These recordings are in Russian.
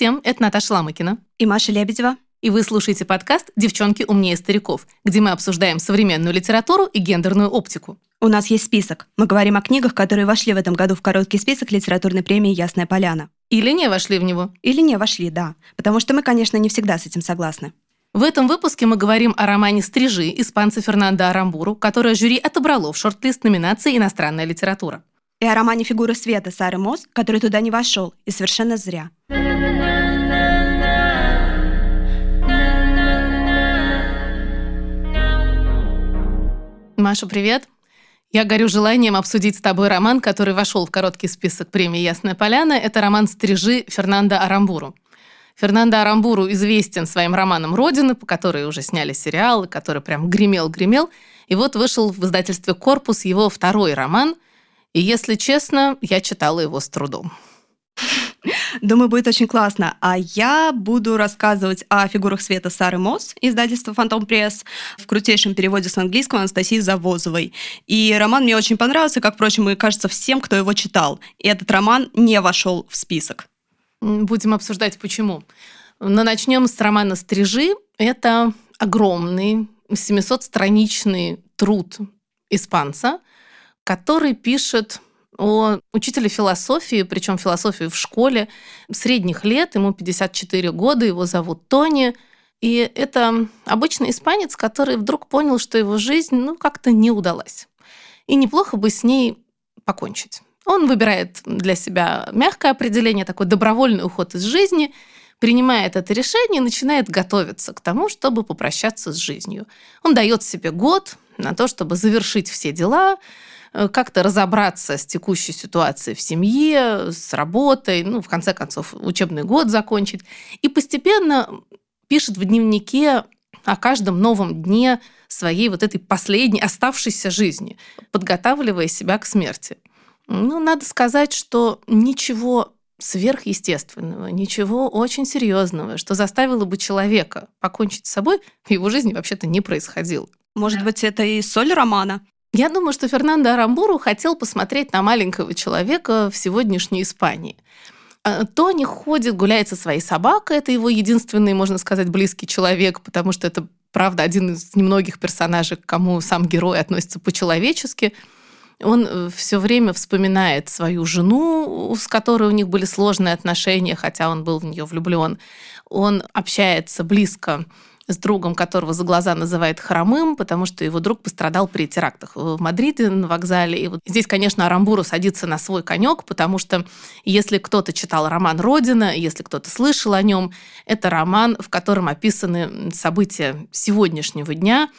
всем, это Наташа Ламыкина. И Маша Лебедева. И вы слушаете подкаст «Девчонки умнее стариков», где мы обсуждаем современную литературу и гендерную оптику. У нас есть список. Мы говорим о книгах, которые вошли в этом году в короткий список литературной премии «Ясная поляна». Или не вошли в него. Или не вошли, да. Потому что мы, конечно, не всегда с этим согласны. В этом выпуске мы говорим о романе «Стрижи» испанца Фернандо Арамбуру, которое жюри отобрало в шорт-лист номинации «Иностранная литература». И о романе «Фигура света» Сары Мосс, который туда не вошел, и совершенно зря. Маша, привет. Я горю желанием обсудить с тобой роман, который вошел в короткий список премии «Ясная поляна». Это роман «Стрижи» Фернандо Арамбуру. Фернандо Арамбуру известен своим романом «Родина», по которой уже сняли сериал, который прям гремел-гремел. И вот вышел в издательстве «Корпус» его второй роман. И, если честно, я читала его с трудом. Думаю, будет очень классно. А я буду рассказывать о фигурах света Сары Мосс, издательства «Фантом Пресс», в крутейшем переводе с английского Анастасии Завозовой. И роман мне очень понравился, как, впрочем, и кажется всем, кто его читал. И этот роман не вошел в список. Будем обсуждать, почему. Но начнем с романа «Стрижи». Это огромный 700-страничный труд испанца, который пишет о учителе философии, причем философию в школе, средних лет, ему 54 года, его зовут Тони. И это обычный испанец, который вдруг понял, что его жизнь ну, как-то не удалась. И неплохо бы с ней покончить. Он выбирает для себя мягкое определение, такой добровольный уход из жизни, принимает это решение и начинает готовиться к тому, чтобы попрощаться с жизнью. Он дает себе год на то, чтобы завершить все дела, как-то разобраться с текущей ситуацией в семье, с работой, ну, в конце концов, учебный год закончить. И постепенно пишет в дневнике о каждом новом дне своей вот этой последней оставшейся жизни, подготавливая себя к смерти. Ну, надо сказать, что ничего сверхъестественного, ничего очень серьезного, что заставило бы человека покончить с собой, в его жизни вообще-то не происходило. Может быть, это и соль романа? Я думаю, что Фернандо Арамбуру хотел посмотреть на маленького человека в сегодняшней Испании. А, Тони ходит, гуляет со своей собакой. Это его единственный, можно сказать, близкий человек, потому что это, правда, один из немногих персонажей, к кому сам герой относится по-человечески. Он э, все время вспоминает свою жену, с которой у них были сложные отношения, хотя он был в нее влюблен. Он общается близко с другом, которого за глаза называет хромым, потому что его друг пострадал при терактах в Мадриде на вокзале. И вот здесь, конечно, Арамбуру садится на свой конек, потому что если кто-то читал роман «Родина», если кто-то слышал о нем, это роман, в котором описаны события сегодняшнего дня.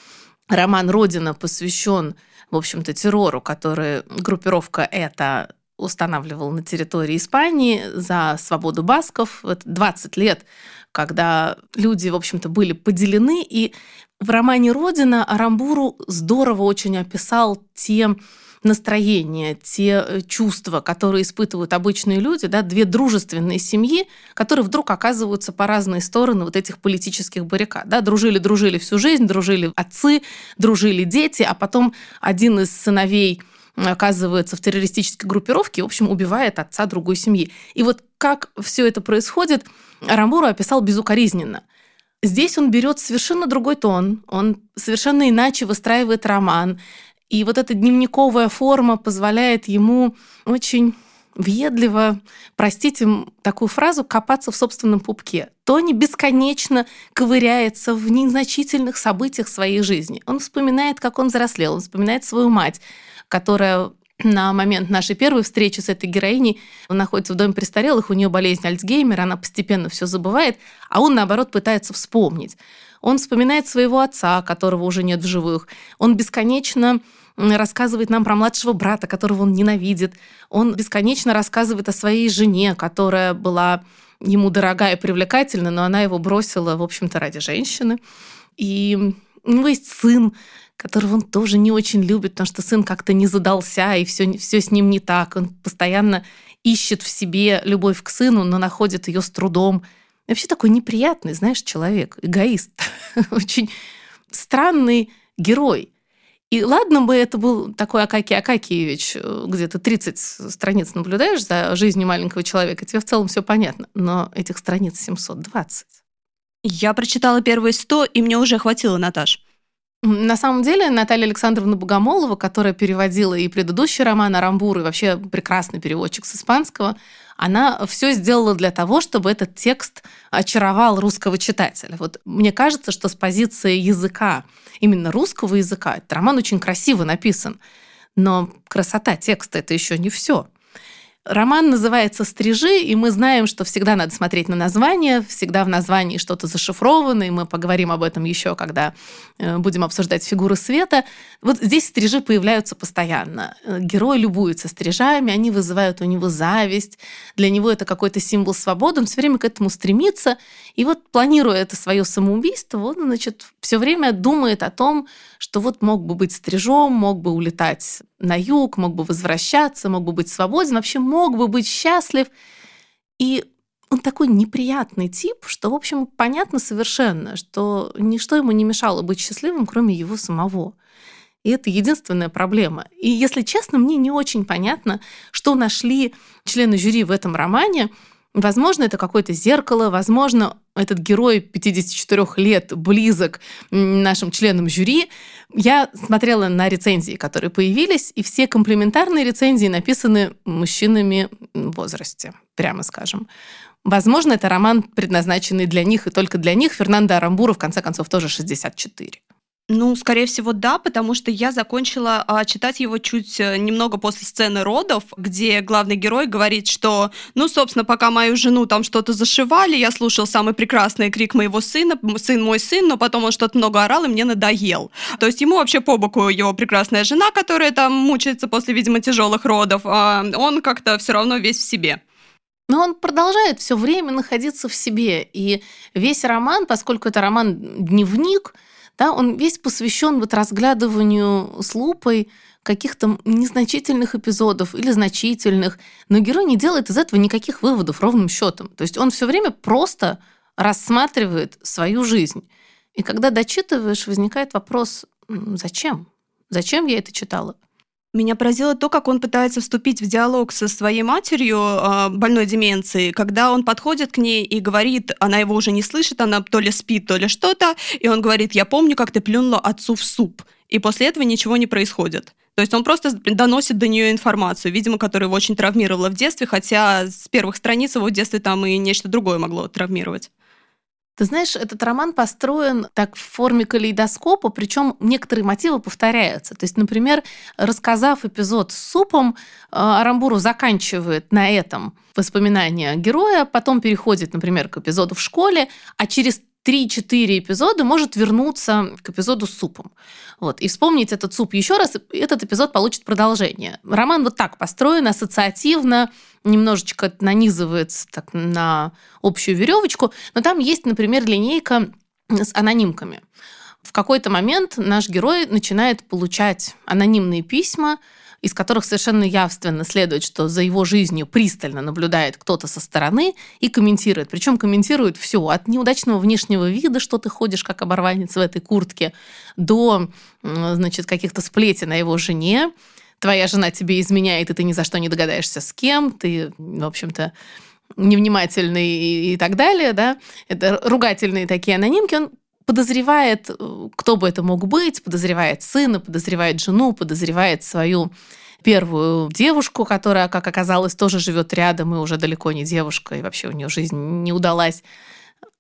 Роман «Родина» посвящен, в общем-то, террору, который группировка «Это» устанавливал на территории Испании за свободу басков. 20 лет когда люди, в общем-то, были поделены. И в романе «Родина» Арамбуру здорово очень описал те настроения, те э, чувства, которые испытывают обычные люди, да, две дружественные семьи, которые вдруг оказываются по разные стороны вот этих политических баррикад. Да, дружили-дружили всю жизнь, дружили отцы, дружили дети, а потом один из сыновей оказывается в террористической группировке, в общем, убивает отца другой семьи. И вот как все это происходит, Рамбуру описал безукоризненно. Здесь он берет совершенно другой тон, он совершенно иначе выстраивает роман. И вот эта дневниковая форма позволяет ему очень въедливо, простите такую фразу, копаться в собственном пупке. Тони бесконечно ковыряется в незначительных событиях своей жизни. Он вспоминает, как он взрослел, он вспоминает свою мать, которая на момент нашей первой встречи с этой героиней находится в доме престарелых, у нее болезнь Альцгеймера, она постепенно все забывает, а он, наоборот, пытается вспомнить. Он вспоминает своего отца, которого уже нет в живых. Он бесконечно рассказывает нам про младшего брата, которого он ненавидит. Он бесконечно рассказывает о своей жене, которая была ему дорога и привлекательна, но она его бросила, в общем-то, ради женщины. И у него есть сын, которого он тоже не очень любит, потому что сын как-то не задался, и все, все с ним не так. Он постоянно ищет в себе любовь к сыну, но находит ее с трудом. И вообще такой неприятный, знаешь, человек, эгоист. Очень странный герой. И ладно бы это был такой Акакий Акакиевич, э, где ты 30 страниц наблюдаешь за жизнью маленького человека, тебе в целом все понятно, но этих страниц 720. Я прочитала первые 100, и мне уже хватило, Наташ. На самом деле Наталья Александровна Богомолова, которая переводила и предыдущий роман «Арамбур», и вообще прекрасный переводчик с испанского, она все сделала для того, чтобы этот текст очаровал русского читателя. Вот мне кажется, что с позиции языка, именно русского языка, этот роман очень красиво написан. Но красота текста – это еще не все. Роман называется «Стрижи», и мы знаем, что всегда надо смотреть на название, всегда в названии что-то зашифровано, и мы поговорим об этом еще, когда э, будем обсуждать фигуры света. Вот здесь стрижи появляются постоянно. Э, герой любуется стрижами, они вызывают у него зависть, для него это какой-то символ свободы, он все время к этому стремится, и вот планируя это свое самоубийство, он, значит, все время думает о том, что вот мог бы быть стрижом, мог бы улетать на юг, мог бы возвращаться, мог бы быть свободен, вообще мог бы быть счастлив. И он такой неприятный тип, что, в общем, понятно совершенно, что ничто ему не мешало быть счастливым, кроме его самого. И это единственная проблема. И, если честно, мне не очень понятно, что нашли члены жюри в этом романе – Возможно, это какое-то зеркало, возможно, этот герой 54 лет близок нашим членам жюри. Я смотрела на рецензии, которые появились, и все комплементарные рецензии написаны мужчинами в возрасте, прямо скажем. Возможно, это роман, предназначенный для них и только для них. Фернандо Арамбуру, в конце концов, тоже 64. Ну, скорее всего, да, потому что я закончила а, читать его чуть э, немного после сцены родов, где главный герой говорит, что, ну, собственно, пока мою жену там что-то зашивали, я слушал самый прекрасный крик моего сына, сын мой сын, но потом он что-то много орал и мне надоел. То есть ему вообще по боку его прекрасная жена, которая там мучается после, видимо, тяжелых родов, а он как-то все равно весь в себе. Но он продолжает все время находиться в себе. И весь роман, поскольку это роман-дневник, да, он весь посвящен вот разглядыванию с лупой каких-то незначительных эпизодов или значительных, но герой не делает из этого никаких выводов ровным счетом. То есть он все время просто рассматривает свою жизнь. И когда дочитываешь, возникает вопрос, зачем? Зачем я это читала? Меня поразило то, как он пытается вступить в диалог со своей матерью э, больной деменцией, когда он подходит к ней и говорит, она его уже не слышит, она то ли спит, то ли что-то, и он говорит, я помню, как ты плюнула отцу в суп. И после этого ничего не происходит. То есть он просто доносит до нее информацию, видимо, которая его очень травмировала в детстве, хотя с первых страниц его в детстве там и нечто другое могло травмировать. Ты знаешь, этот роман построен так в форме калейдоскопа, причем некоторые мотивы повторяются. То есть, например, рассказав эпизод с супом, э, Арамбуру заканчивает на этом воспоминания героя, потом переходит, например, к эпизоду в школе, а через 3-4 эпизода может вернуться к эпизоду с супом. Вот, и вспомнить этот суп еще раз, этот эпизод получит продолжение. Роман вот так построен, ассоциативно, немножечко нанизывается так на общую веревочку, но там есть, например, линейка с анонимками. В какой-то момент наш герой начинает получать анонимные письма, из которых совершенно явственно следует, что за его жизнью пристально наблюдает кто-то со стороны и комментирует. Причем комментирует все, от неудачного внешнего вида, что ты ходишь как оборванец в этой куртке, до значит, каких-то сплетен о его жене. Твоя жена тебе изменяет, и ты ни за что не догадаешься с кем. Ты, в общем-то, невнимательный и, и так далее, да, это ругательные такие анонимки, он подозревает, э, кто бы это мог быть, подозревает сына, подозревает жену, подозревает свою первую девушку, которая, как оказалось, тоже живет рядом и уже далеко не девушка, и вообще у нее жизнь не удалась.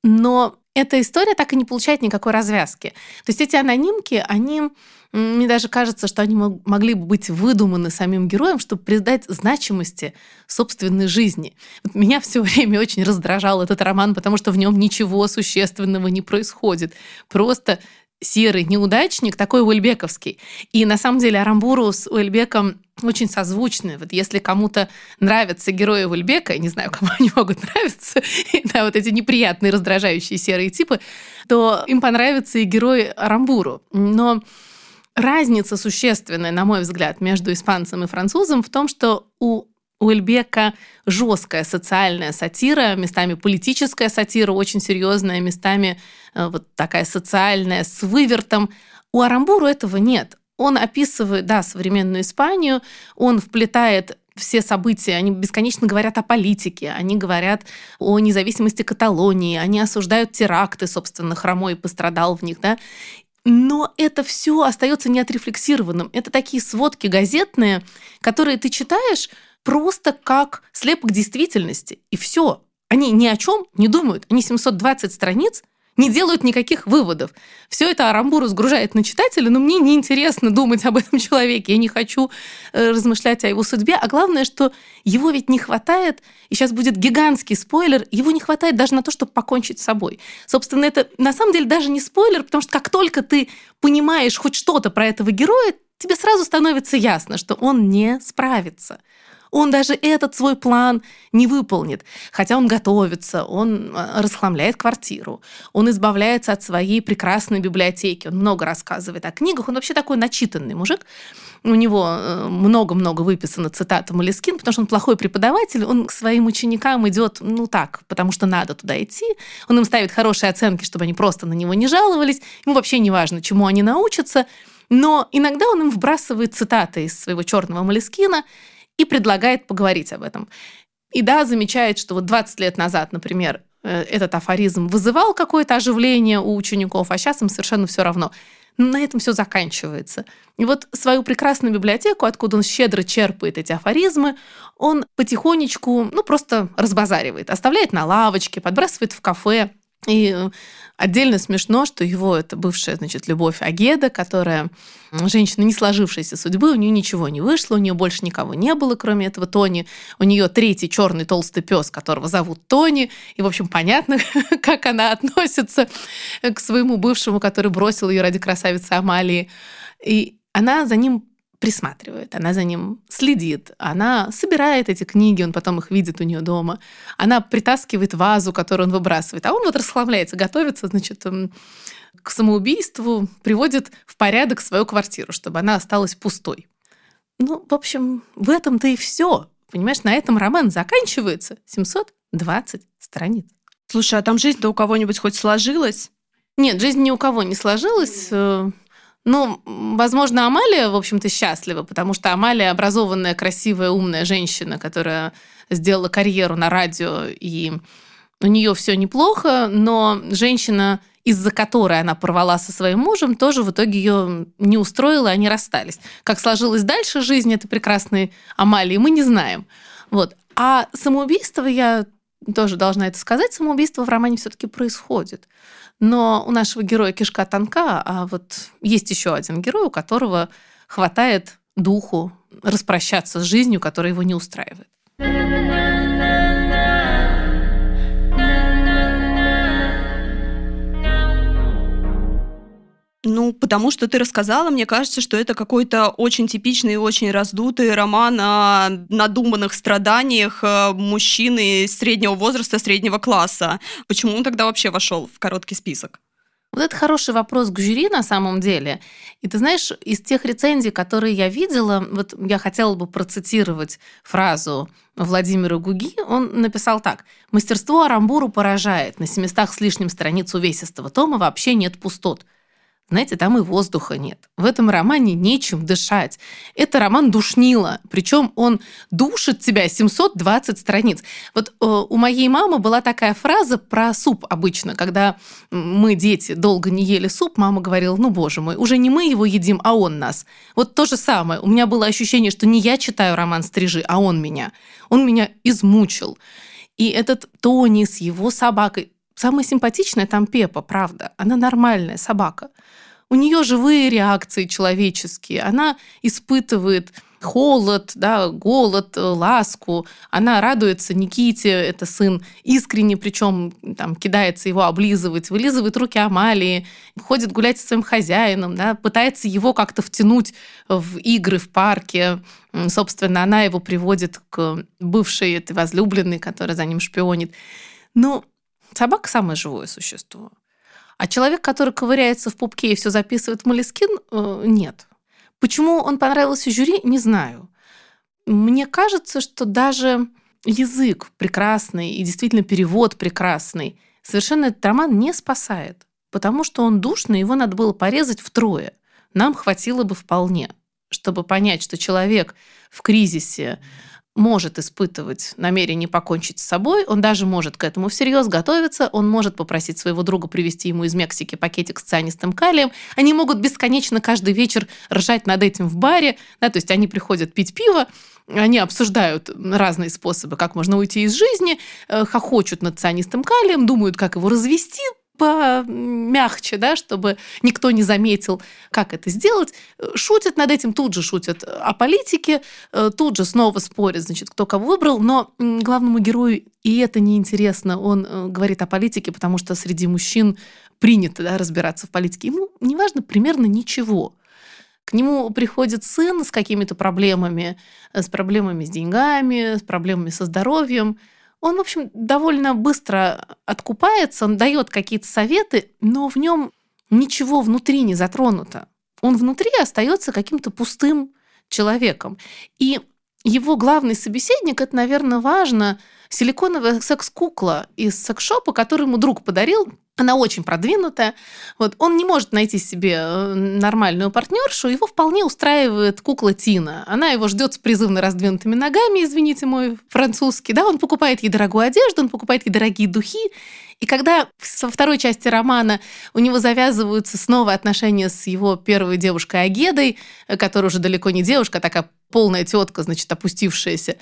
Но эта история так и не получает никакой развязки. То есть эти анонимки, они мне даже кажется, что они могли бы быть выдуманы самим героем, чтобы придать значимости собственной жизни. Вот меня все время очень раздражал этот роман, потому что в нем ничего существенного не происходит. Просто серый неудачник, такой уэльбековский. И на самом деле Арамбуру с Уэльбеком очень созвучны. Вот если кому-то нравятся герои Уэльбека, не знаю, кому они могут нравиться, да, вот эти неприятные, раздражающие серые типы, то им понравится и герой Арамбуру. Но Разница существенная, на мой взгляд, между испанцем и французом в том, что у Уэльбека жесткая социальная сатира, местами политическая сатира, очень серьезная, местами э, вот такая социальная, с вывертом. У Арамбуру этого нет. он описывает, да, современную Испанию, он вплетает все события, они бесконечно говорят о политике, они говорят о независимости Каталонии, они осуждают теракты, собственно, Хромой пострадал в них, да, но это все остается неотрефлексированным. Это такие сводки газетные, которые ты читаешь просто как слепок действительности. И все. Они ни о чем не думают. Они 720 страниц не делают никаких выводов. Все это Арамбуру сгружает на читателя, но мне неинтересно думать об этом человеке. Я не хочу э, размышлять о его судьбе. А главное, что его ведь не хватает, и сейчас будет гигантский спойлер, его не хватает даже на то, чтобы покончить с собой. Собственно, это на самом деле даже не спойлер, потому что как только ты понимаешь хоть что-то про этого героя, тебе сразу становится ясно, что он не справится он даже этот свой план не выполнит. Хотя он готовится, он а, расхламляет квартиру, он избавляется от своей прекрасной библиотеки, он много рассказывает о книгах, он вообще такой начитанный мужик. У него э, много-много выписано цитат Малискин, потому что он плохой преподаватель, он к своим ученикам идет, ну так, потому что надо туда идти, он им ставит хорошие оценки, чтобы они просто на него не жаловались, ему вообще не важно, чему они научатся, но иногда он им вбрасывает цитаты из своего черного Малискина, и предлагает поговорить об этом. И да, замечает, что вот 20 лет назад, например, э, этот афоризм вызывал какое-то оживление у учеников, а сейчас им совершенно все равно. На этом все заканчивается. И вот свою прекрасную библиотеку, откуда он щедро черпает эти афоризмы, он потихонечку, ну, просто разбазаривает, оставляет на лавочке, подбрасывает в кафе. И Отдельно смешно, что его это бывшая, значит, любовь Агеда, которая женщина не сложившейся судьбы, у нее ничего не вышло, у нее больше никого не было, кроме этого Тони. У нее третий черный толстый пес, которого зовут Тони. И, в общем, понятно, как она относится к своему бывшему, который бросил ее ради красавицы Амалии. И она за ним присматривает, она за ним следит, она собирает эти книги, он потом их видит у нее дома, она притаскивает вазу, которую он выбрасывает, а он вот расслабляется, готовится, значит, к самоубийству, приводит в порядок свою квартиру, чтобы она осталась пустой. Ну, в общем, в этом-то и все. Понимаешь, на этом роман заканчивается. 720 страниц. Слушай, а там жизнь-то у кого-нибудь хоть сложилась? Нет, жизнь ни у кого не сложилась. Ну, возможно, Амалия, в общем-то, счастлива, потому что Амалия образованная, красивая, умная женщина, которая сделала карьеру на радио, и у нее все неплохо, но женщина, из-за которой она порвала со своим мужем, тоже в итоге ее не устроила, они расстались. Как сложилась дальше жизнь этой прекрасной Амалии, мы не знаем. Вот. А самоубийство, я тоже должна это сказать, самоубийство в романе все-таки происходит. Но у нашего героя кишка тонка, а вот есть еще один герой, у которого хватает духу распрощаться с жизнью, которая его не устраивает. Ну, потому что ты рассказала, мне кажется, что это какой-то очень типичный и очень раздутый роман о надуманных страданиях э, мужчины среднего возраста, среднего класса. Почему он тогда вообще вошел в короткий список? Вот это хороший вопрос к жюри на самом деле. И ты знаешь, из тех рецензий, которые я видела, вот я хотела бы процитировать фразу Владимира Гуги. Он написал так. «Мастерство Арамбуру поражает. На 700 с лишним страниц увесистого тома вообще нет пустот. Знаете, там и воздуха нет. В этом романе нечем дышать. Это роман душнило. Причем он душит тебя 720 страниц. Вот э, у моей мамы была такая фраза про суп обычно. Когда мы, дети, долго не ели суп, мама говорила, ну, боже мой, уже не мы его едим, а он нас. Вот то же самое. У меня было ощущение, что не я читаю роман «Стрижи», а он меня. Он меня измучил. И этот Тони с его собакой, Самая симпатичная там Пепа, правда. Она нормальная собака. У нее живые реакции человеческие. Она испытывает холод, да, голод, ласку. Она радуется Никите, это сын, искренне, причем там кидается его облизывать, вылизывает руки Амалии, ходит гулять со своим хозяином, да, пытается его как-то втянуть в игры в парке. Собственно, она его приводит к бывшей этой возлюбленной, которая за ним шпионит. Ну, Собака самое живое существо. А человек, который ковыряется в пупке и все записывает в Малискин, э, нет. Почему он понравился жюри, не знаю. Мне кажется, что даже язык прекрасный и действительно перевод прекрасный совершенно этот роман не спасает, потому что он душный, его надо было порезать втрое. нам хватило бы вполне, чтобы понять, что человек в кризисе может испытывать намерение покончить с собой, он даже может к этому всерьез готовиться, он может попросить своего друга привезти ему из Мексики пакетик с цианистым калием, они могут бесконечно каждый вечер ржать над этим в баре, да, то есть они приходят пить пиво, они обсуждают разные способы, как можно уйти из жизни, э, хохочут над цианистым калием, думают, как его развести, помягче, да, чтобы никто не заметил, как это сделать. Шутят над этим, тут же шутят о политике, э, тут же снова спорят, значит, кто кого выбрал, но главному герою и это неинтересно. Он э, говорит о политике, потому что среди мужчин принято да, разбираться в политике. Ему неважно примерно ничего. К нему приходит сын с какими-то проблемами, э, с проблемами с деньгами, с проблемами со здоровьем – он, в общем, довольно быстро откупается, он дает какие-то советы, но в нем ничего внутри не затронуто. Он внутри остается каким-то пустым человеком. И его главный собеседник, это, наверное, важно, силиконовая секс-кукла из секс-шопа, который ему друг подарил, она очень продвинутая. Вот он не может найти себе э, нормальную партнершу, его вполне устраивает кукла Тина. Она его ждет с призывно раздвинутыми ногами, извините мой французский. Да, он покупает ей дорогую одежду, он покупает ей дорогие духи. И когда во второй части романа у него завязываются снова отношения с его первой девушкой Агедой, э, которая уже далеко не девушка, а такая полная тетка, значит, опустившаяся,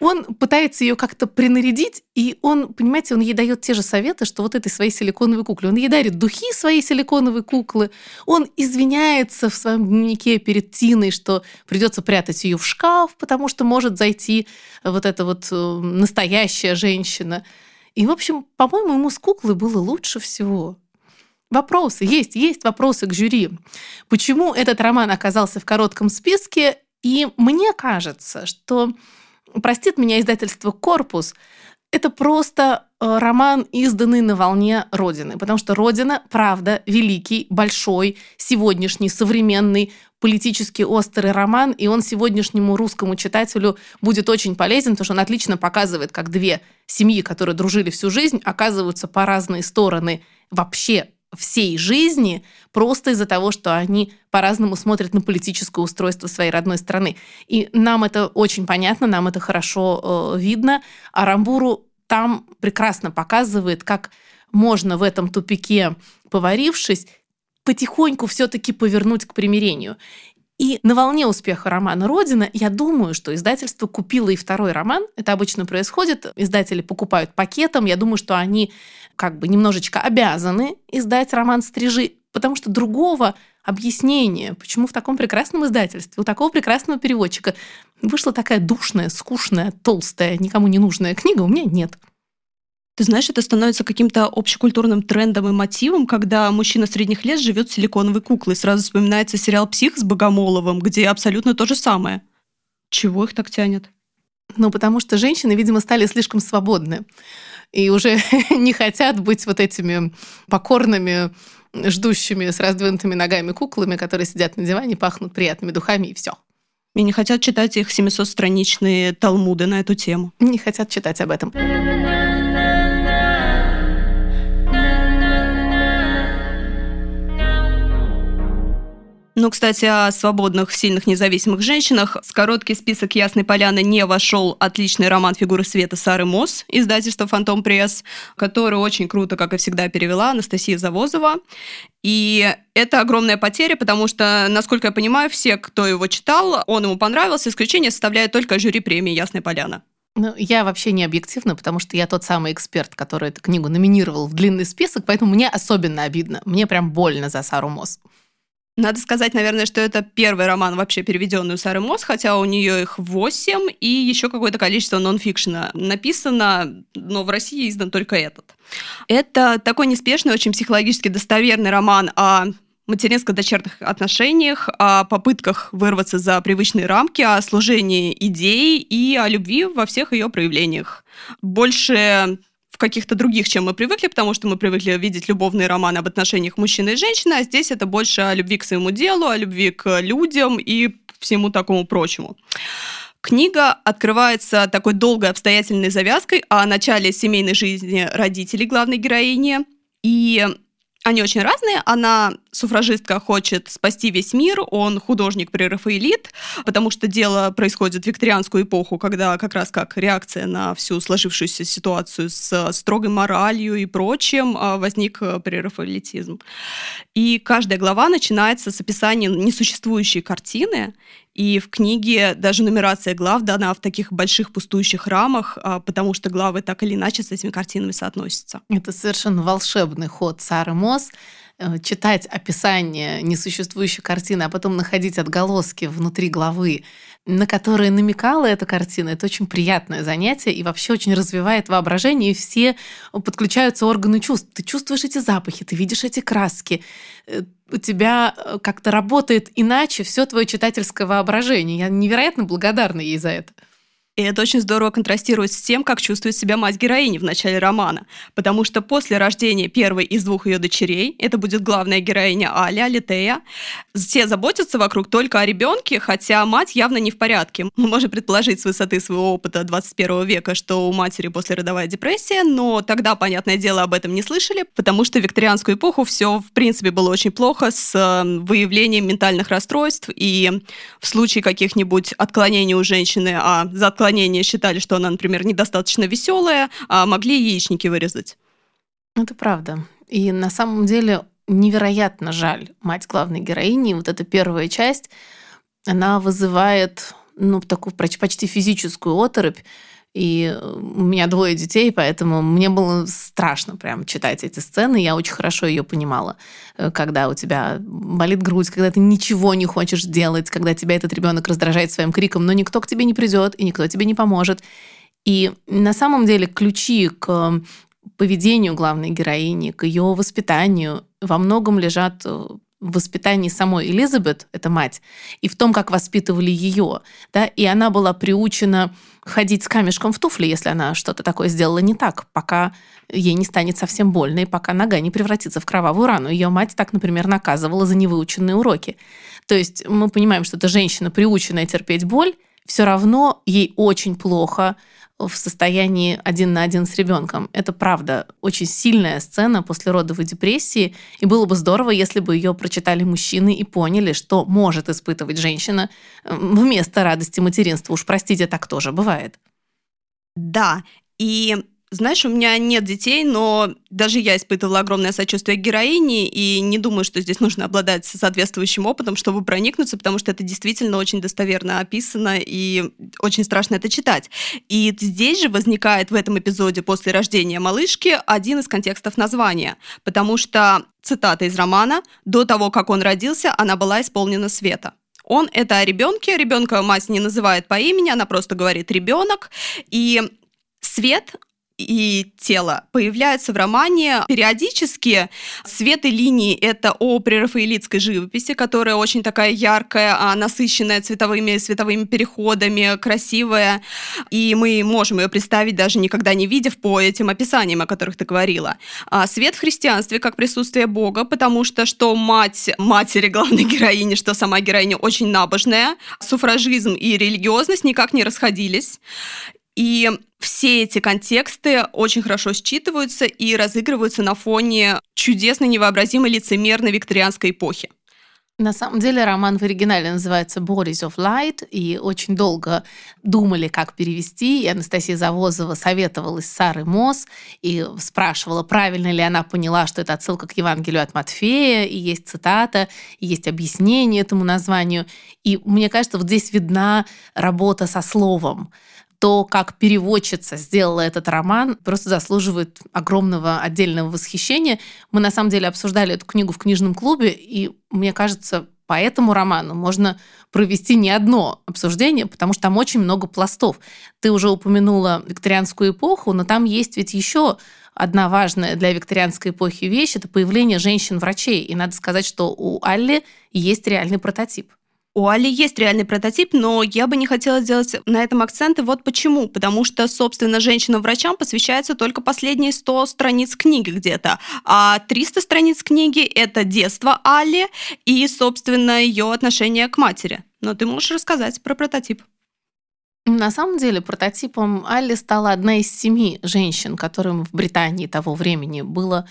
он пытается ее как-то принарядить, и он, понимаете, он ей дает те же советы, что вот этой своей силиконовой кукле. Он ей дарит духи своей силиконовой куклы, он извиняется в своем дневнике перед Тиной, что придется прятать ее в шкаф, потому что может зайти вот эта вот э, настоящая женщина. И, в общем, по-моему, ему с куклой было лучше всего. Вопросы есть, есть вопросы к жюри. Почему этот роман оказался в коротком списке? И мне кажется, что простит меня издательство «Корпус», это просто э, роман, изданный на волне Родины, потому что Родина, правда, великий, большой, сегодняшний, современный, политически острый роман, и он сегодняшнему русскому читателю будет очень полезен, потому что он отлично показывает, как две семьи, которые дружили всю жизнь, оказываются по разные стороны вообще всей жизни просто из-за того, что они по-разному смотрят на политическое устройство своей родной страны. И нам это очень понятно, нам это хорошо э, видно. А Рамбуру там прекрасно показывает, как можно в этом тупике, поварившись, потихоньку все-таки повернуть к примирению. И на волне успеха романа «Родина» я думаю, что издательство купило и второй роман. Это обычно происходит. Издатели покупают пакетом. Я думаю, что они как бы немножечко обязаны издать роман «Стрижи», потому что другого объяснения, почему в таком прекрасном издательстве, у такого прекрасного переводчика вышла такая душная, скучная, толстая, никому не нужная книга, у меня нет. Ты знаешь, это становится каким-то общекультурным трендом и мотивом, когда мужчина средних лет живет силиконовой куклой. Сразу вспоминается сериал «Псих» с Богомоловым, где абсолютно то же самое. Чего их так тянет? Ну, потому что женщины, видимо, стали слишком свободны и уже не хотят быть вот этими покорными, ждущими с раздвинутыми ногами куклами, которые сидят на диване, пахнут приятными духами, и все. И не хотят читать их 700-страничные талмуды на эту тему. Не хотят читать об этом. Ну, кстати, о свободных, сильных, независимых женщинах. В короткий список «Ясной поляны» не вошел отличный роман «Фигуры света» Сары Мосс, издательства «Фантом Пресс», который очень круто, как и всегда, перевела Анастасия Завозова. И это огромная потеря, потому что, насколько я понимаю, все, кто его читал, он ему понравился. Исключение составляет только жюри премии «Ясная поляна». Ну, я вообще не объективна, потому что я тот самый эксперт, который эту книгу номинировал в длинный список, поэтому мне особенно обидно. Мне прям больно за Сару Мосс. Надо сказать, наверное, что это первый роман вообще переведенный у Сары Мосс, хотя у нее их восемь, и еще какое-то количество нонфикшена написано, но в России издан только этот. Это такой неспешный, очень психологически достоверный роман о материнско-дочерных отношениях, о попытках вырваться за привычные рамки, о служении идей и о любви во всех ее проявлениях. Больше каких-то других, чем мы привыкли, потому что мы привыкли видеть любовные романы об отношениях мужчины и женщины, а здесь это больше о любви к своему делу, о любви к людям и всему такому прочему. Книга открывается такой долгой обстоятельной завязкой о начале семейной жизни родителей главной героини. И Они очень разные. Она суфражистка хочет спасти весь мир, он художник прерафаэлит, потому что дело происходит в викторианскую эпоху, когда как раз как реакция на всю сложившуюся ситуацию с строгой моралью и прочим а, возник э, прерафаэлитизм. И каждая глава начинается с описания несуществующей картины, и в книге даже нумерация глав дана в таких больших пустующих рамах, а, потому что главы так или иначе с этими картинами соотносятся. Это совершенно волшебный ход Сары Мосс э, читать описание несуществующей картины, а потом находить отголоски внутри главы, на которые намекала эта картина, это очень приятное занятие и вообще очень развивает воображение, и все подключаются органы чувств. Ты чувствуешь эти запахи, ты видишь эти краски, э, у тебя э, как-то работает иначе все твое читательское воображение. Я невероятно благодарна ей за это. И это очень здорово контрастирует с тем, как чувствует себя мать героини в начале романа. Потому что после рождения первой из двух ее дочерей, это будет главная героиня Аля, Алитея, все заботятся вокруг только о ребенке, хотя мать явно не в порядке. Мы можем предположить с высоты своего опыта 21 века, что у матери послеродовая депрессия, но тогда, понятное дело, об этом не слышали, потому что в викторианскую эпоху все, в принципе, было очень плохо с э, выявлением ментальных расстройств, и в случае каких-нибудь отклонений у женщины, а за отклонение отклонения считали, что она, например, недостаточно веселая, а могли яичники вырезать. Это правда. И на самом деле невероятно жаль мать главной героини. Вот эта первая часть, она вызывает ну, такую почти физическую оторопь. И у меня двое детей, поэтому мне было страшно прям читать эти сцены. Я очень хорошо ее понимала. Э, когда у тебя болит грудь, когда ты ничего не хочешь делать, когда тебя этот ребенок раздражает своим криком, но никто к тебе не придет и никто тебе не поможет. И на самом деле ключи к поведению главной героини, к ее воспитанию во многом лежат э, в воспитании самой Элизабет, это мать, и в том, как воспитывали ее. Да? И она была приучена ходить с камешком в туфли, если она что-то такое сделала не так, пока ей не станет совсем больно, и пока нога не превратится в кровавую рану. Ее мать так, например, наказывала за невыученные уроки. То есть мы понимаем, что эта женщина, приученная терпеть боль, все равно ей очень плохо, в состоянии один на один с ребенком. Это правда очень сильная сцена после родовой депрессии, и было бы здорово, если бы ее прочитали мужчины и поняли, что может испытывать женщина вместо радости материнства. Уж простите, так тоже бывает. Да, и знаешь, у меня нет детей, но даже я испытывала огромное сочувствие к героине, и не думаю, что здесь нужно обладать соответствующим опытом, чтобы проникнуться, потому что это действительно очень достоверно описано, и очень страшно это читать. И здесь же возникает в этом эпизоде после рождения малышки один из контекстов названия, потому что, цитата из романа, «До того, как он родился, она была исполнена света». Он это о ребенке, ребенка мать не называет по имени, она просто говорит ребенок, и свет и тело появляются в романе периодически. Свет и линии — это о прерафаэлитской живописи, которая очень такая яркая, а насыщенная цветовыми, световыми переходами, красивая. И мы можем ее представить, даже никогда не видев по этим описаниям, о которых ты говорила. А свет в христианстве как присутствие Бога, потому что что мать матери главной героини, что сама героиня очень набожная. Суфражизм и религиозность никак не расходились. И все эти контексты очень хорошо считываются и разыгрываются на фоне чудесной, невообразимой лицемерной викторианской эпохи. На самом деле роман в оригинале называется Bodies of Light, и очень долго думали, как перевести. И Анастасия Завозова советовалась с Сарой Мосс и спрашивала, правильно ли она поняла, что это отсылка к Евангелию от Матфея, и есть цитата, и есть объяснение этому названию. И мне кажется, вот здесь видна работа со словом то, как переводчица сделала этот роман, просто заслуживает огромного отдельного восхищения. Мы на самом деле обсуждали эту книгу в книжном клубе, и мне кажется, по этому роману можно провести не одно обсуждение, потому что там очень много пластов. Ты уже упомянула викторианскую эпоху, но там есть ведь еще одна важная для викторианской эпохи вещь – это появление женщин-врачей. И надо сказать, что у Алли есть реальный прототип. У Али есть реальный прототип, но я бы не хотела делать на этом акценты. Вот почему. Потому что, собственно, женщинам-врачам посвящается только последние 100 страниц книги где-то. А 300 страниц книги — это детство Али и, собственно, ее отношение к матери. Но ты можешь рассказать про прототип. На самом деле прототипом Алли стала одна из семи женщин, которым в Британии того времени было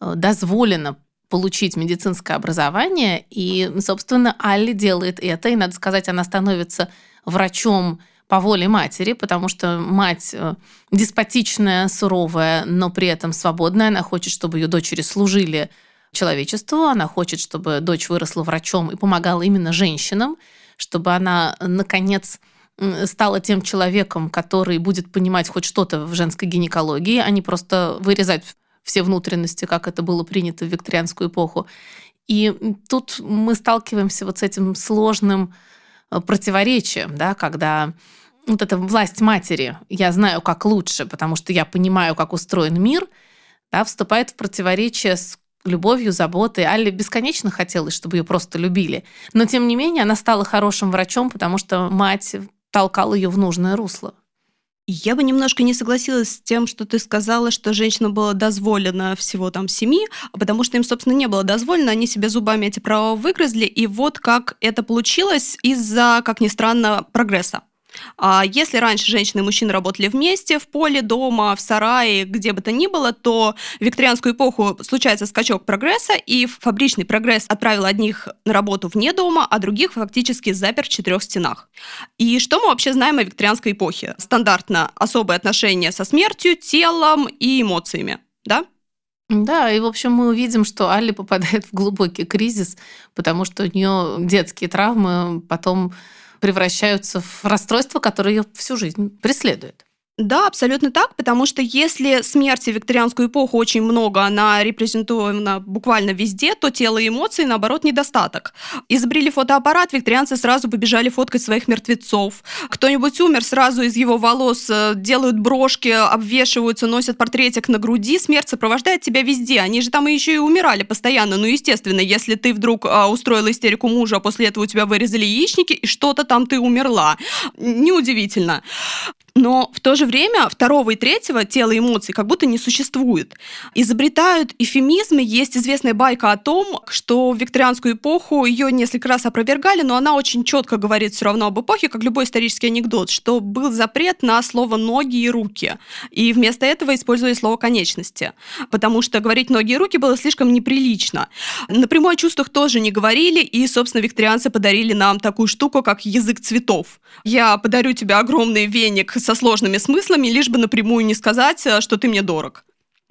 э, дозволено получить медицинское образование. И, собственно, Алли делает это. И, надо сказать, она становится врачом по воле матери, потому что мать э, деспотичная, суровая, но при этом свободная. Она хочет, чтобы ее дочери служили человечеству. Она хочет, чтобы дочь выросла врачом и помогала именно женщинам, чтобы она, наконец, стала тем человеком, который будет понимать хоть что-то в женской гинекологии, а не просто вырезать все внутренности, как это было принято в викторианскую эпоху. И тут мы сталкиваемся вот с этим сложным э, противоречием, да, когда вот эта власть матери, я знаю, как лучше, потому что я понимаю, как устроен мир, да, вступает в противоречие с любовью, заботой. Алле бесконечно хотелось, чтобы ее просто любили. Но, тем не менее, она стала хорошим врачом, потому что мать толкал ее в нужное русло. Я бы немножко не согласилась с тем, что ты сказала, что женщинам было дозволено всего там семи, потому что им, собственно, не было дозволено, они себе зубами эти права выгрызли, и вот как это получилось из-за, как ни странно, прогресса. А если раньше женщины и мужчины работали вместе, в поле, дома, в сарае, где бы то ни было, то в викторианскую эпоху случается скачок прогресса, и фабричный прогресс отправил одних на работу вне дома, а других фактически запер в четырех стенах. И что мы вообще знаем о викторианской эпохе? Стандартно особые отношения со смертью, телом и эмоциями, да? Да, и, в общем, мы увидим, что Алли попадает в глубокий кризис, потому что у нее детские травмы потом превращаются в расстройство, которое ее всю жизнь преследует. Да, абсолютно так, потому что если смерти в викторианскую эпоху очень много, она репрезентована буквально везде, то тело и эмоции, наоборот, недостаток. Изобрели фотоаппарат, викторианцы сразу побежали фоткать своих мертвецов. Кто-нибудь умер, сразу из его волос э, делают брошки, обвешиваются, носят портретик на груди. Смерть сопровождает тебя везде. Они же там еще и умирали постоянно. Ну, естественно, если ты вдруг а, устроила истерику мужа, а после этого у тебя вырезали яичники, и что-то там ты умерла. Неудивительно. Но в то же время второго и третьего тела эмоций как будто не существует. Изобретают эфемизмы. Есть известная байка о том, что в викторианскую эпоху ее несколько раз опровергали, но она очень четко говорит все равно об эпохе, как любой исторический анекдот, что был запрет на слово «ноги» и «руки». И вместо этого использовали слово «конечности», потому что говорить «ноги» и «руки» было слишком неприлично. Напрямую о чувствах тоже не говорили, и, собственно, викторианцы подарили нам такую штуку, как язык цветов. Я подарю тебе огромный веник со сложными смыслами, лишь бы напрямую не сказать, э, что ты мне дорог.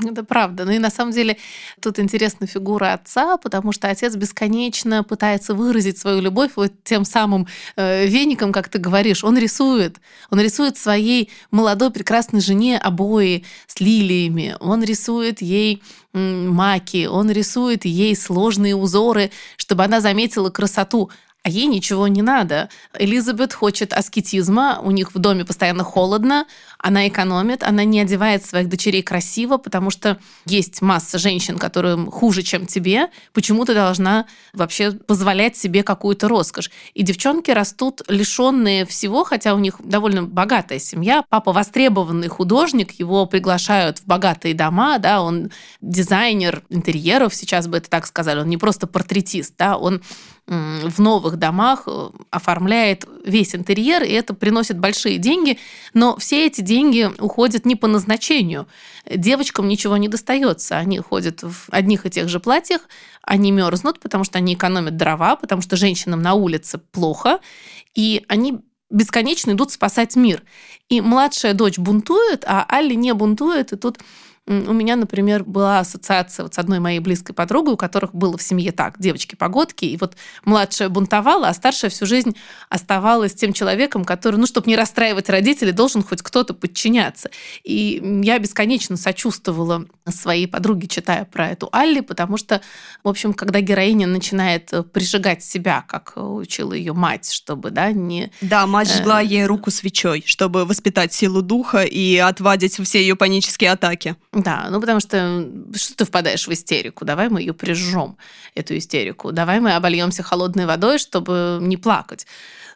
Это правда. Ну и на самом деле тут интересна фигура отца, потому что отец бесконечно пытается выразить свою любовь вот тем самым э, веником, как ты говоришь. Он рисует. Он рисует своей молодой прекрасной жене обои с лилиями. Он рисует ей маки. Он рисует ей сложные узоры, чтобы она заметила красоту а ей ничего не надо. Элизабет хочет аскетизма, у них в доме постоянно холодно, она экономит, она не одевает своих дочерей красиво, потому что есть масса женщин, которым хуже, чем тебе. Почему ты должна вообще позволять себе какую-то роскошь? И девчонки растут лишенные всего, хотя у них довольно богатая семья. Папа востребованный художник, его приглашают в богатые дома, да, он дизайнер интерьеров, сейчас бы это так сказали, он не просто портретист, да, он в новых домах э, оформляет весь интерьер, и это приносит большие деньги, но все эти деньги уходят не по назначению. Девочкам ничего не достается. Они ходят в одних и тех же платьях, они мерзнут, потому что они экономят дрова, потому что женщинам на улице плохо, и они бесконечно идут спасать мир. И младшая дочь бунтует, а Алли не бунтует, и тут у меня, например, была ассоциация вот с одной моей близкой подругой, у которых было в семье так, девочки-погодки, и вот младшая бунтовала, а старшая всю жизнь оставалась тем человеком, который, ну, чтобы не расстраивать родителей, должен хоть кто-то подчиняться. И я бесконечно сочувствовала своей подруге, читая про эту Алли, потому что, в общем, когда героиня начинает э, прижигать себя, как учила ее мать, чтобы, да, не... Да, мать жгла э, ей руку свечой, чтобы воспитать силу духа и отвадить все ее панические атаки. Да, ну потому что что ты впадаешь в истерику? Давай мы ее прижжем, эту истерику. Давай мы обольемся холодной водой, чтобы не плакать.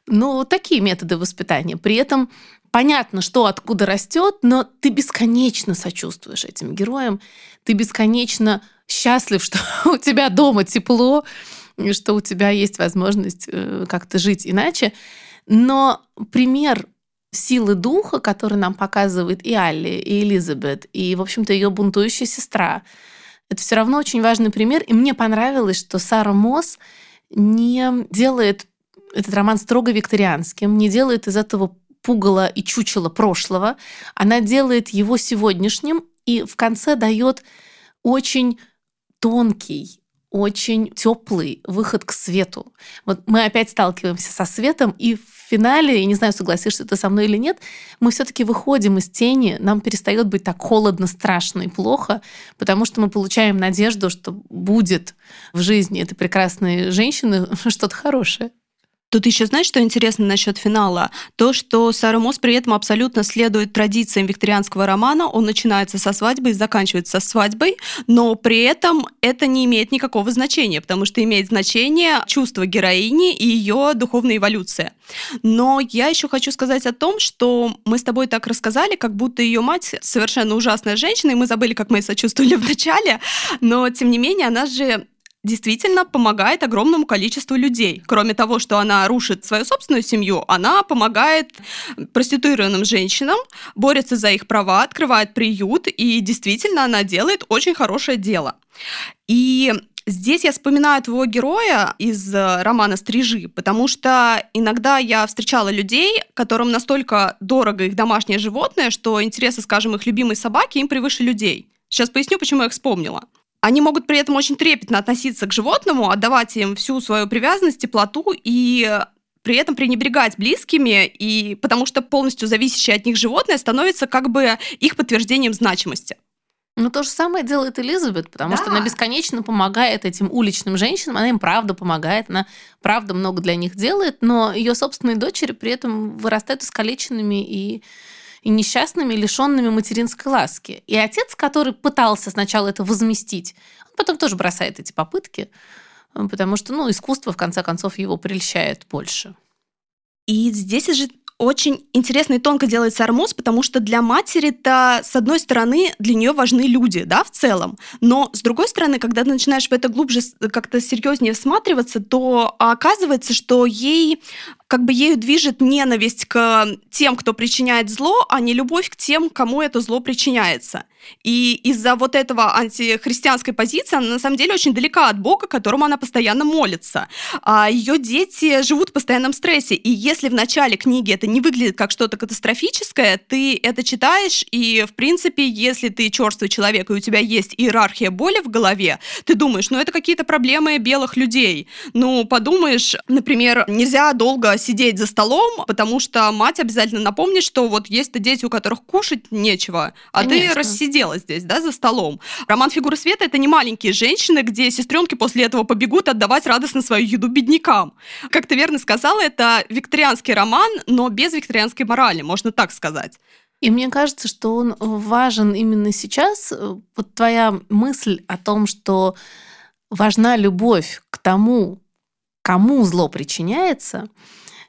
Ну, такие методы воспитания. При этом понятно, что откуда растет, но ты бесконечно сочувствуешь этим героям. Ты бесконечно счастлив, что у тебя дома тепло, что у тебя есть возможность э, как-то жить иначе. Но пример силы духа, который нам показывает и Алли, и Элизабет, и, в общем-то, ее бунтующая сестра, Это все равно очень важный пример. И мне понравилось, что Сара Мосс не делает этот роман строго викторианским, не делает из этого пугало и чучело прошлого. Она делает его сегодняшним и в конце дает очень тонкий, очень теплый выход к свету. Вот мы опять сталкиваемся со светом, и в финале, я не знаю, согласишься ты со мной или нет, мы все-таки выходим из тени, нам перестает быть так холодно, страшно и плохо, потому что мы получаем надежду, что будет в жизни этой прекрасной женщины что-то хорошее. Тут еще знаешь, что интересно насчет финала? То, что Сара Мосс при этом абсолютно следует традициям викторианского романа. Он начинается со свадьбы и заканчивается со свадьбой, но при этом это не имеет никакого значения, потому что имеет значение чувство героини и ее духовная эволюция. Но я еще хочу сказать о том, что мы с тобой так рассказали, как будто ее мать совершенно ужасная женщина, и мы забыли, как мы сочувствовали в начале, но тем не менее она же действительно помогает огромному количеству людей. Кроме того, что она рушит свою собственную семью, она помогает проституированным женщинам, борется за их права, открывает приют, и действительно она делает очень хорошее дело. И Здесь я вспоминаю твоего героя из э, романа «Стрижи», потому что иногда я встречала людей, которым настолько дорого их домашнее животное, что интересы, скажем, их любимой собаки им превыше людей. Сейчас поясню, почему я их вспомнила. Они могут при этом очень трепетно относиться к животному, отдавать им всю свою привязанность, теплоту и при этом пренебрегать близкими, и потому что полностью зависящее от них животное становится как бы их подтверждением значимости. Ну, то же самое делает Элизабет, потому да. что она бесконечно помогает этим уличным женщинам, она им правда помогает, она правда много для них делает, но ее собственные дочери при этом вырастают искалеченными и и несчастными, лишенными материнской ласки. И отец, который пытался сначала это возместить, он потом тоже бросает эти попытки, потому что ну, искусство, в конце концов, его прельщает больше. И здесь же очень интересно и тонко делает Сармус, потому что для матери-то, с одной стороны, для нее важны люди, да, в целом, но с другой стороны, когда ты начинаешь в это глубже как-то серьезнее всматриваться, то оказывается, что ей как бы ею движет ненависть к тем, кто причиняет зло, а не любовь к тем, кому это зло причиняется. И из-за вот этого антихристианской позиции она на самом деле очень далека от Бога, которому она постоянно молится. А ее дети живут в постоянном стрессе. И если в начале книги это не выглядит как что-то катастрофическое, ты это читаешь, и, в принципе, если ты черствый человек, и у тебя есть иерархия боли в голове, ты думаешь, ну это какие-то проблемы белых людей. Ну, подумаешь, например, нельзя долго сидеть за столом, потому что мать обязательно напомнит, что вот есть-то дети, у которых кушать нечего, а Конечно. ты рассидела здесь, да, за столом. Роман «Фигура света» — это не маленькие женщины, где сестренки после этого побегут отдавать радостно свою еду беднякам. Как ты верно сказала, это викторианский роман, но без викторианской морали, можно так сказать. И мне кажется, что он важен именно сейчас. Вот твоя мысль о том, что важна любовь к тому, кому зло причиняется,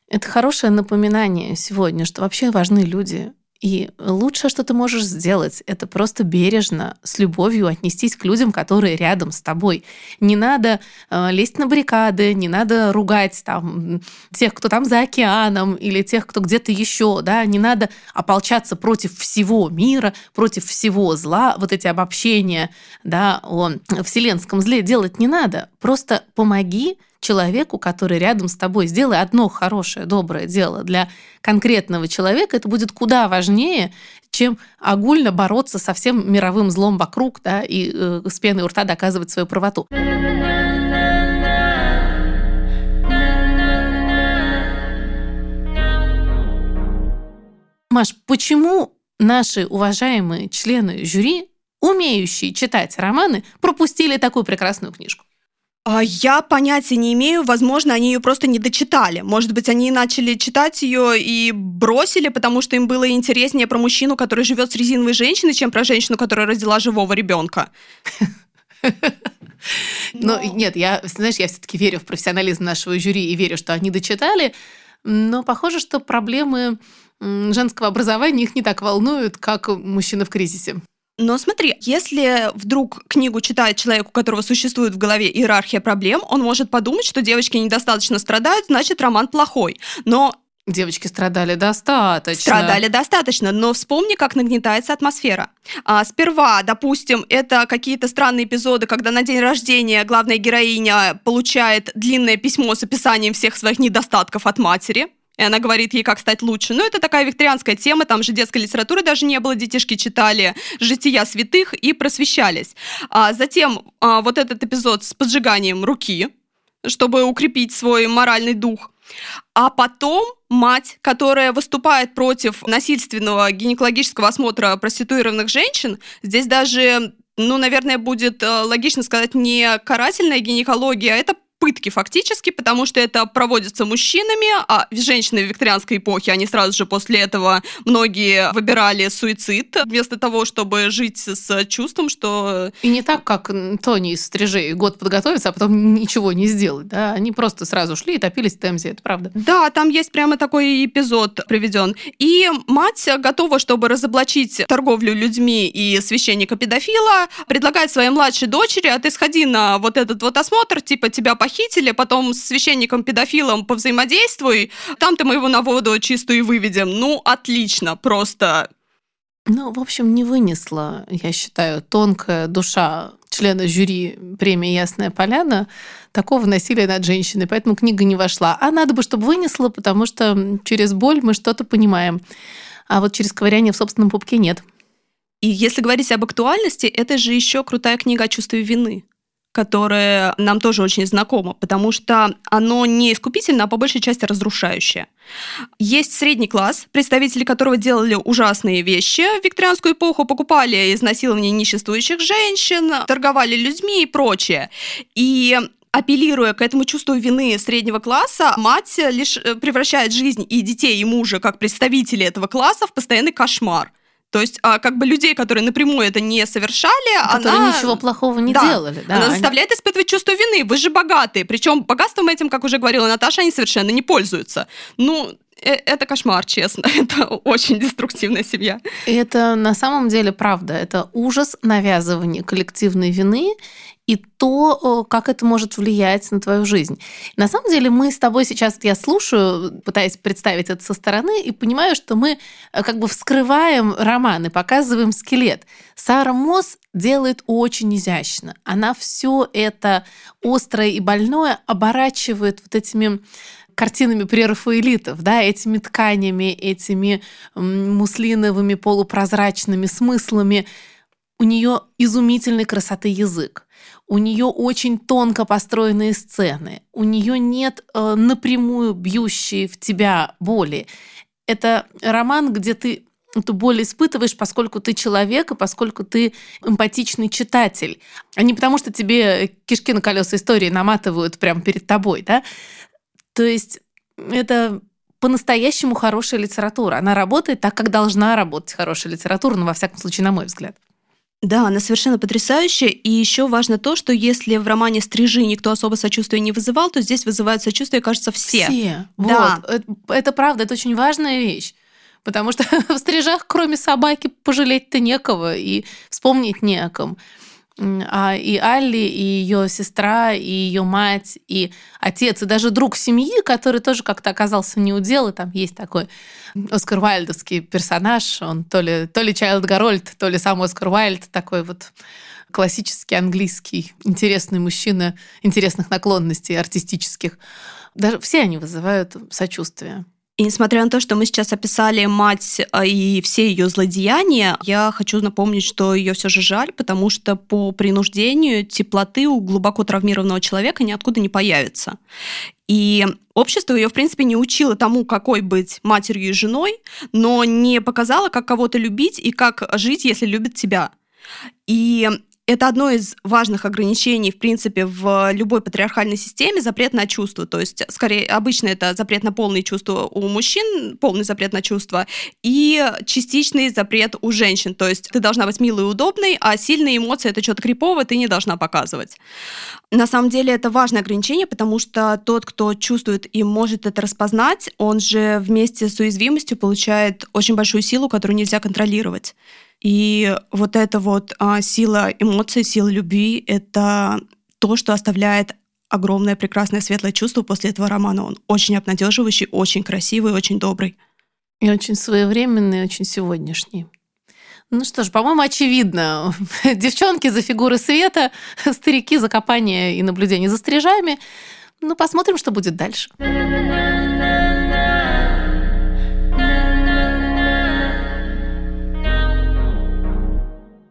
это хорошее напоминание сегодня, что вообще важны люди. И лучшее, что ты можешь сделать, это просто бережно, с любовью отнестись к людям, которые рядом с тобой. Не надо э, лезть на баррикады, не надо ругать там тех, кто там за океаном, или тех, кто где-то еще, да, не надо ополчаться против всего мира, против всего зла. Вот эти обобщения, да, о вселенском зле делать не надо. Просто помоги человеку, который рядом с тобой. Сделай одно хорошее, доброе дело для конкретного человека. Это будет куда важнее, чем огульно бороться со всем мировым злом вокруг да, и э, с пеной у рта доказывать свою правоту. Маш, почему наши уважаемые члены жюри, умеющие читать романы, пропустили такую прекрасную книжку? А я понятия не имею, возможно, они ее просто не дочитали. Может быть, они начали читать ее и бросили, потому что им было интереснее про мужчину, который живет с резиновой женщиной, чем про женщину, которая родила живого ребенка. Но нет, я, знаешь, я все-таки верю в профессионализм нашего жюри и верю, что они дочитали. Но похоже, что проблемы женского образования их не так волнуют, как мужчина в кризисе. Но смотри, если вдруг книгу читает человек, у которого существует в голове иерархия проблем, он может подумать, что девочки недостаточно страдают, значит, роман плохой. Но Девочки страдали достаточно. Страдали достаточно, но вспомни, как нагнетается атмосфера. А, сперва, допустим, это какие-то странные эпизоды, когда на день рождения главная героиня получает длинное письмо с описанием всех своих недостатков от матери. И она говорит ей, как стать лучше. Но это такая викторианская тема, там же детской литературы даже не было, детишки читали «Жития святых» и просвещались. А затем а, вот этот эпизод с поджиганием руки, чтобы укрепить свой моральный дух. А потом мать, которая выступает против насильственного гинекологического осмотра проституированных женщин, здесь даже ну, наверное, будет э, логично сказать не карательная гинекология, а это пытки фактически, потому что это проводится мужчинами, а женщины в викторианской эпохе, они сразу же после этого многие выбирали суицид вместо того, чтобы жить с чувством, что... И не так, как Тони из «Стрижей» год подготовиться, а потом ничего не сделать, да? Они просто сразу шли и топились в Темзе, это правда. Да, там есть прямо такой эпизод приведен. И мать готова, чтобы разоблачить торговлю людьми и священника-педофила, предлагает своей младшей дочери, а ты сходи на вот этот вот осмотр, типа тебя похитили, потом с священником-педофилом повзаимодействуй, там-то мы его на воду чистую и выведем. Ну, отлично, просто... Ну, в общем, не вынесла, я считаю, тонкая душа члена жюри премии «Ясная поляна» такого насилия над женщиной, поэтому книга не вошла. А надо бы, чтобы вынесла, потому что через боль мы что-то понимаем. А вот через ковыряние в собственном пупке нет. И если говорить об актуальности, это же еще крутая книга о чувстве вины которое нам тоже очень знакомо, потому что оно не искупительно, а по большей части разрушающее. Есть средний класс, представители которого делали ужасные вещи в викторианскую эпоху, покупали изнасилование ниществующих женщин, торговали людьми и прочее. И апеллируя к этому чувству вины среднего класса, мать лишь э, превращает жизнь и детей, и мужа как представителей этого класса в постоянный кошмар. То есть, а, как бы людей, которые напрямую это не совершали, которые она... ничего плохого не да, делали. Да, она они... заставляет испытывать чувство вины. Вы же богатые. Причем богатством этим, как уже говорила Наташа, они совершенно не пользуются. Ну, э, это кошмар, честно. Это очень деструктивная семья. Это на самом деле правда. Это ужас навязывания коллективной вины и то, как это может влиять на твою жизнь. На самом деле мы с тобой сейчас, я слушаю, пытаясь представить это со стороны, и понимаю, что мы э, как бы вскрываем роман и показываем скелет. Сара Мосс делает очень изящно. Она все это острое и больное оборачивает вот этими картинами прерафаэлитов, да, этими тканями, этими муслиновыми полупрозрачными смыслами. У нее изумительной красоты язык у нее очень тонко построенные сцены, у нее нет э, напрямую бьющей в тебя боли. Это роман, где ты эту боль испытываешь, поскольку ты человек и поскольку ты эмпатичный читатель, а не потому, что тебе кишки на колеса истории наматывают прямо перед тобой, да? То есть это по-настоящему хорошая литература. Она работает так, как должна работать хорошая литература, ну, во всяком случае, на мой взгляд. Да, она совершенно потрясающая. И еще важно то, что если в романе «Стрижи» никто особо сочувствия не вызывал, то здесь вызывают сочувствие, кажется, все. Все. Да. Вот. Это, это правда, это очень важная вещь. Потому что в стрижах, кроме собаки, пожалеть-то некого и вспомнить не о ком. А и Алли, и ее сестра, и ее мать, и отец, и даже друг семьи, который тоже как-то оказался не у дела. Там есть такой Оскар Уайльдовский персонаж. Он то ли, то ли Чайлд Гарольд, то ли сам Оскар Уайльд. Такой вот классический английский, интересный мужчина, интересных наклонностей артистических. Даже все они вызывают сочувствие. И несмотря на то, что мы сейчас описали мать а, и все ее злодеяния, я хочу напомнить, что ее все же жаль, потому что по принуждению теплоты у глубоко травмированного человека ниоткуда не появится. И общество ее, в принципе, не учило тому, какой быть матерью и женой, но не показало, как кого-то любить и как жить, если любит тебя. И это одно из важных ограничений, в принципе, в любой патриархальной системе запрет на чувства. То есть, скорее, обычно это запрет на полные чувства у мужчин, полный запрет на чувства, и частичный запрет у женщин. То есть ты должна быть милой и удобной, а сильные эмоции — это что-то криповое, ты не должна показывать. На самом деле это важное ограничение, потому что тот, кто чувствует и может это распознать, он же вместе с уязвимостью получает очень большую силу, которую нельзя контролировать. И вот эта вот а, сила эмоций, сила любви — это то, что оставляет огромное, прекрасное, светлое чувство после этого романа. Он очень обнадеживающий, очень красивый, очень добрый. И очень своевременный, очень сегодняшний. Ну что ж, по-моему, очевидно. Девчонки за фигуры света, старики за копание и наблюдение за стрижами. Ну, посмотрим, что будет дальше.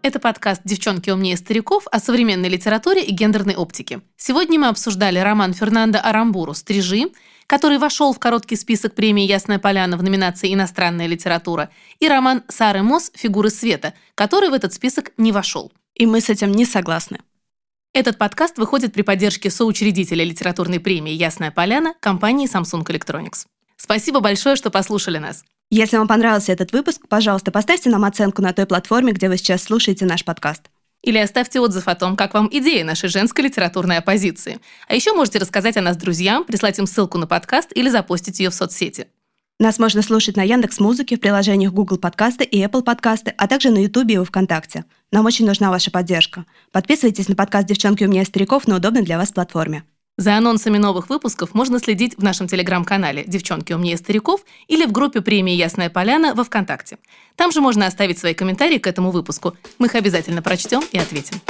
Это подкаст «Девчонки умнее стариков» о современной литературе и гендерной оптике. Сегодня мы обсуждали роман Фернандо Арамбуру «Стрижи», который вошел в короткий список премии «Ясная поляна» в номинации «Иностранная литература», и роман Сары Мосс «Фигуры света», который в этот список не вошел. И мы с этим не согласны. Этот подкаст выходит при поддержке соучредителя литературной премии «Ясная поляна» компании Samsung Electronics. Спасибо большое, что послушали нас. Если вам понравился этот выпуск, пожалуйста, поставьте нам оценку на той платформе, где вы сейчас слушаете наш подкаст. Или оставьте отзыв о том, как вам идея нашей женской литературной оппозиции. А еще можете рассказать о нас друзьям, прислать им ссылку на подкаст или запостить ее в соцсети. Нас можно слушать на Яндекс Музыке, в приложениях Google Подкасты и Apple Подкасты, а также на YouTube и ВКонтакте. Нам очень нужна ваша поддержка. Подписывайтесь на подкаст «Девчонки умнее стариков» на удобной для вас платформе. За анонсами новых выпусков можно следить в нашем телеграм-канале «Девчонки умнее стариков» или в группе премии «Ясная поляна» во ВКонтакте. Там же можно оставить свои комментарии к этому выпуску. Мы их обязательно прочтем и ответим.